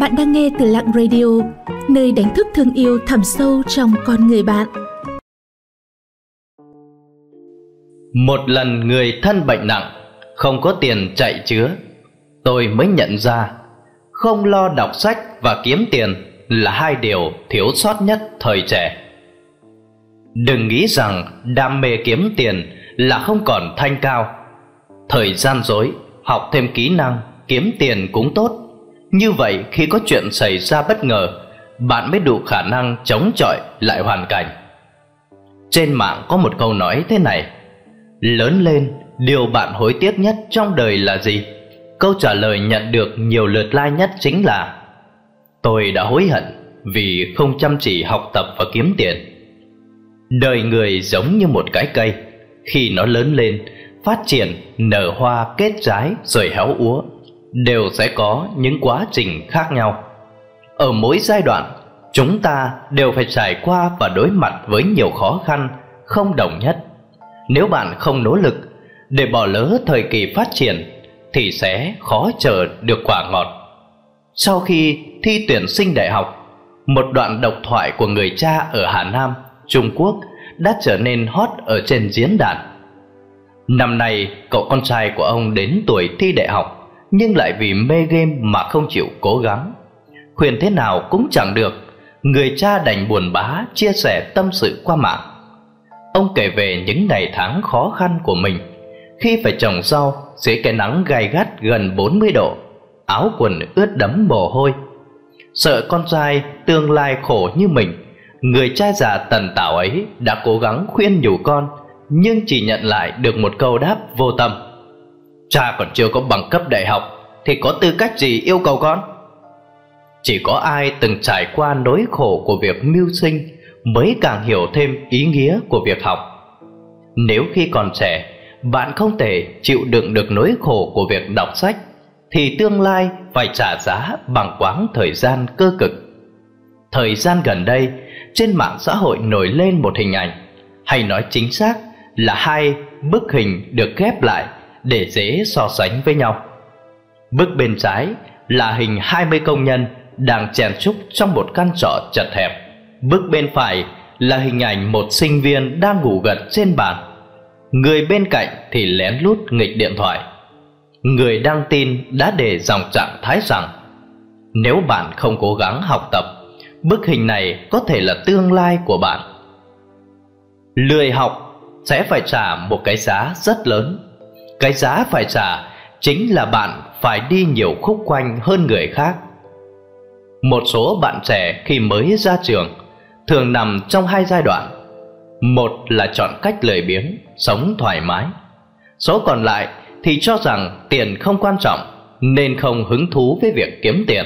Bạn đang nghe từ Lặng Radio, nơi đánh thức thương yêu thẳm sâu trong con người bạn. Một lần người thân bệnh nặng, không có tiền chạy chữa, tôi mới nhận ra không lo đọc sách và kiếm tiền là hai điều thiếu sót nhất thời trẻ. Đừng nghĩ rằng đam mê kiếm tiền là không còn thanh cao. Thời gian dối, học thêm kỹ năng, kiếm tiền cũng tốt như vậy khi có chuyện xảy ra bất ngờ Bạn mới đủ khả năng chống chọi lại hoàn cảnh. Trên mạng có một câu nói thế này Lớn lên, điều bạn hối tiếc nhất trong đời là gì? Câu trả lời nhận được nhiều lượt like nhất chính là Tôi đã hối hận vì không chăm chỉ học tập và kiếm tiền. Đời người giống như một cái cây Khi nó lớn lên, phát triển, nở hoa, kết trái rồi héo úa đều sẽ có những quá trình khác nhau. Ở mỗi giai đoạn, chúng ta đều phải trải qua và đối mặt với nhiều khó khăn không đồng nhất. Nếu bạn không nỗ lực để bỏ lỡ thời kỳ phát triển thì sẽ khó chờ được quả ngọt. Sau khi thi tuyển sinh đại học, một đoạn độc thoại của người cha ở Hà Nam, Trung Quốc đã trở nên hot ở trên diễn đàn. Năm nay, cậu con trai của ông đến tuổi thi đại học nhưng lại vì mê game mà không chịu cố gắng. Khuyên thế nào cũng chẳng được, người cha đành buồn bã chia sẻ tâm sự qua mạng. Ông kể về những ngày tháng khó khăn của mình khi phải trồng rau dưới cái nắng gai gắt gần 40 độ, áo quần ướt đẫm mồ hôi. Sợ con trai tương lai khổ như mình, người cha già tần tảo ấy đã cố gắng khuyên nhủ con, nhưng chỉ nhận lại được một câu đáp vô tâm. Cha còn chưa có bằng cấp đại học, Thì có tư cách gì yêu cầu con? Chỉ có ai từng trải qua nỗi khổ của việc mưu sinh Mới càng hiểu thêm ý nghĩa của việc học. Nếu khi còn trẻ, Bạn không thể chịu đựng được nỗi khổ của việc đọc sách, Thì tương lai phải trả giá bằng quãng thời gian cơ cực. Thời gian gần đây, Trên mạng xã hội nổi lên một hình ảnh, Hay nói chính xác là hai bức hình được ghép lại để dễ so sánh với nhau. Bức bên trái là hình 20 công nhân đang chèn chúc trong một căn trọ chật hẹp. Bức bên phải là hình ảnh một sinh viên đang ngủ gật trên bàn. Người bên cạnh thì lén lút nghịch điện thoại. Người đăng tin đã để dòng trạng thái rằng nếu bạn không cố gắng học tập, bức hình này có thể là tương lai của bạn. Lười học sẽ phải trả một cái giá rất lớn cái giá phải trả chính là bạn phải đi nhiều khúc quanh hơn người khác. Một số bạn trẻ khi mới ra trường thường nằm trong hai giai đoạn. Một là chọn cách lười biếng, sống thoải mái. Số còn lại thì cho rằng tiền không quan trọng nên không hứng thú với việc kiếm tiền.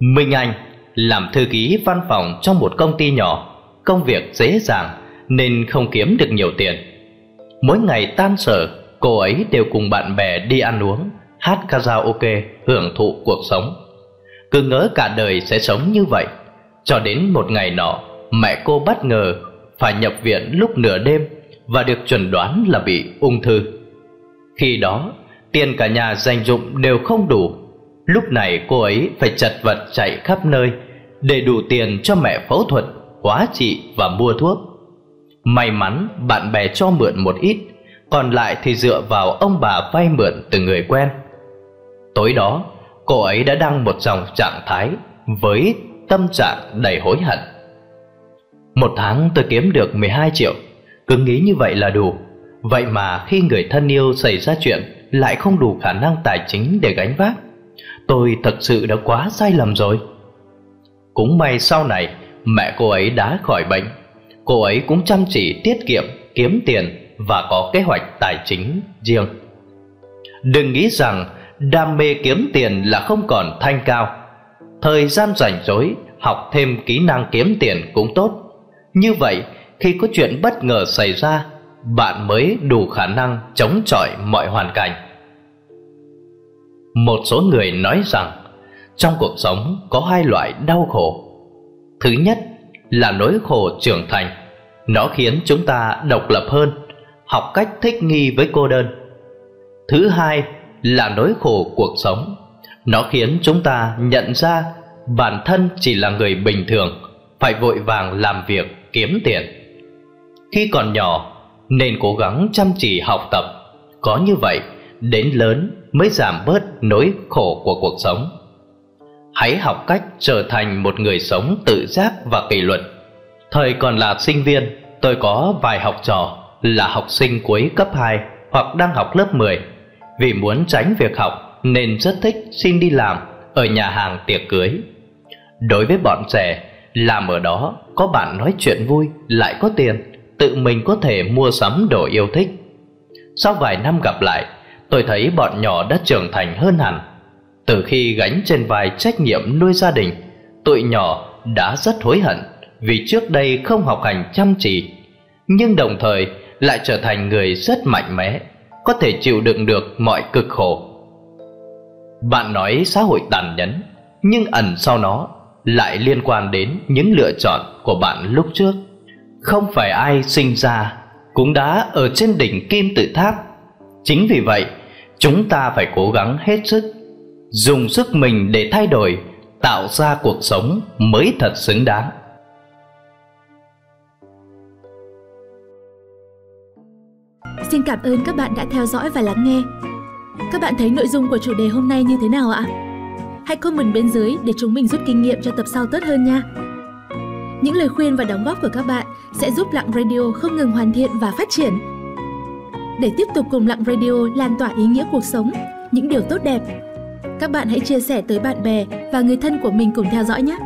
Minh Anh làm thư ký văn phòng trong một công ty nhỏ, công việc dễ dàng nên không kiếm được nhiều tiền. Mỗi ngày tan sở cô ấy đều cùng bạn bè đi ăn uống, hát karaoke, hưởng thụ cuộc sống. Cứ ngỡ cả đời sẽ sống như vậy, cho đến một ngày nọ, mẹ cô bất ngờ phải nhập viện lúc nửa đêm và được chuẩn đoán là bị ung thư. Khi đó, tiền cả nhà dành dụng đều không đủ. Lúc này cô ấy phải chật vật chạy khắp nơi để đủ tiền cho mẹ phẫu thuật, hóa trị và mua thuốc. May mắn bạn bè cho mượn một ít còn lại thì dựa vào ông bà vay mượn từ người quen. Tối đó, cô ấy đã đăng một dòng trạng thái với tâm trạng đầy hối hận. Một tháng tôi kiếm được 12 triệu, cứ nghĩ như vậy là đủ. Vậy mà khi người thân yêu xảy ra chuyện lại không đủ khả năng tài chính để gánh vác. Tôi thật sự đã quá sai lầm rồi. Cũng may sau này mẹ cô ấy đã khỏi bệnh. Cô ấy cũng chăm chỉ tiết kiệm, kiếm tiền và có kế hoạch tài chính riêng. Đừng nghĩ rằng đam mê kiếm tiền là không còn thanh cao. Thời gian rảnh rỗi học thêm kỹ năng kiếm tiền cũng tốt. Như vậy, khi có chuyện bất ngờ xảy ra, bạn mới đủ khả năng chống chọi mọi hoàn cảnh. Một số người nói rằng trong cuộc sống có hai loại đau khổ. Thứ nhất là nỗi khổ trưởng thành, nó khiến chúng ta độc lập hơn học cách thích nghi với cô đơn. Thứ hai là nỗi khổ cuộc sống. Nó khiến chúng ta nhận ra bản thân chỉ là người bình thường, phải vội vàng làm việc kiếm tiền. Khi còn nhỏ nên cố gắng chăm chỉ học tập, có như vậy đến lớn mới giảm bớt nỗi khổ của cuộc sống. Hãy học cách trở thành một người sống tự giác và kỷ luật. Thời còn là sinh viên, tôi có vài học trò là học sinh cuối cấp 2 hoặc đang học lớp 10. Vì muốn tránh việc học nên rất thích xin đi làm ở nhà hàng tiệc cưới. Đối với bọn trẻ, làm ở đó có bạn nói chuyện vui lại có tiền, tự mình có thể mua sắm đồ yêu thích. Sau vài năm gặp lại, tôi thấy bọn nhỏ đã trưởng thành hơn hẳn. Từ khi gánh trên vai trách nhiệm nuôi gia đình, tụi nhỏ đã rất hối hận vì trước đây không học hành chăm chỉ, nhưng đồng thời lại trở thành người rất mạnh mẽ, có thể chịu đựng được mọi cực khổ. Bạn nói xã hội tàn nhẫn, nhưng ẩn sau nó lại liên quan đến những lựa chọn của bạn lúc trước. Không phải ai sinh ra cũng đã ở trên đỉnh kim tự tháp. Chính vì vậy, chúng ta phải cố gắng hết sức, dùng sức mình để thay đổi, tạo ra cuộc sống mới thật xứng đáng. Xin cảm ơn các bạn đã theo dõi và lắng nghe. Các bạn thấy nội dung của chủ đề hôm nay như thế nào ạ? Hãy comment bên dưới để chúng mình rút kinh nghiệm cho tập sau tốt hơn nha. Những lời khuyên và đóng góp của các bạn sẽ giúp Lặng Radio không ngừng hoàn thiện và phát triển. Để tiếp tục cùng Lặng Radio lan tỏa ý nghĩa cuộc sống, những điều tốt đẹp, các bạn hãy chia sẻ tới bạn bè và người thân của mình cùng theo dõi nhé.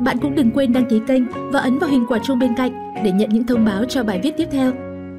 Bạn cũng đừng quên đăng ký kênh và ấn vào hình quả chuông bên cạnh để nhận những thông báo cho bài viết tiếp theo.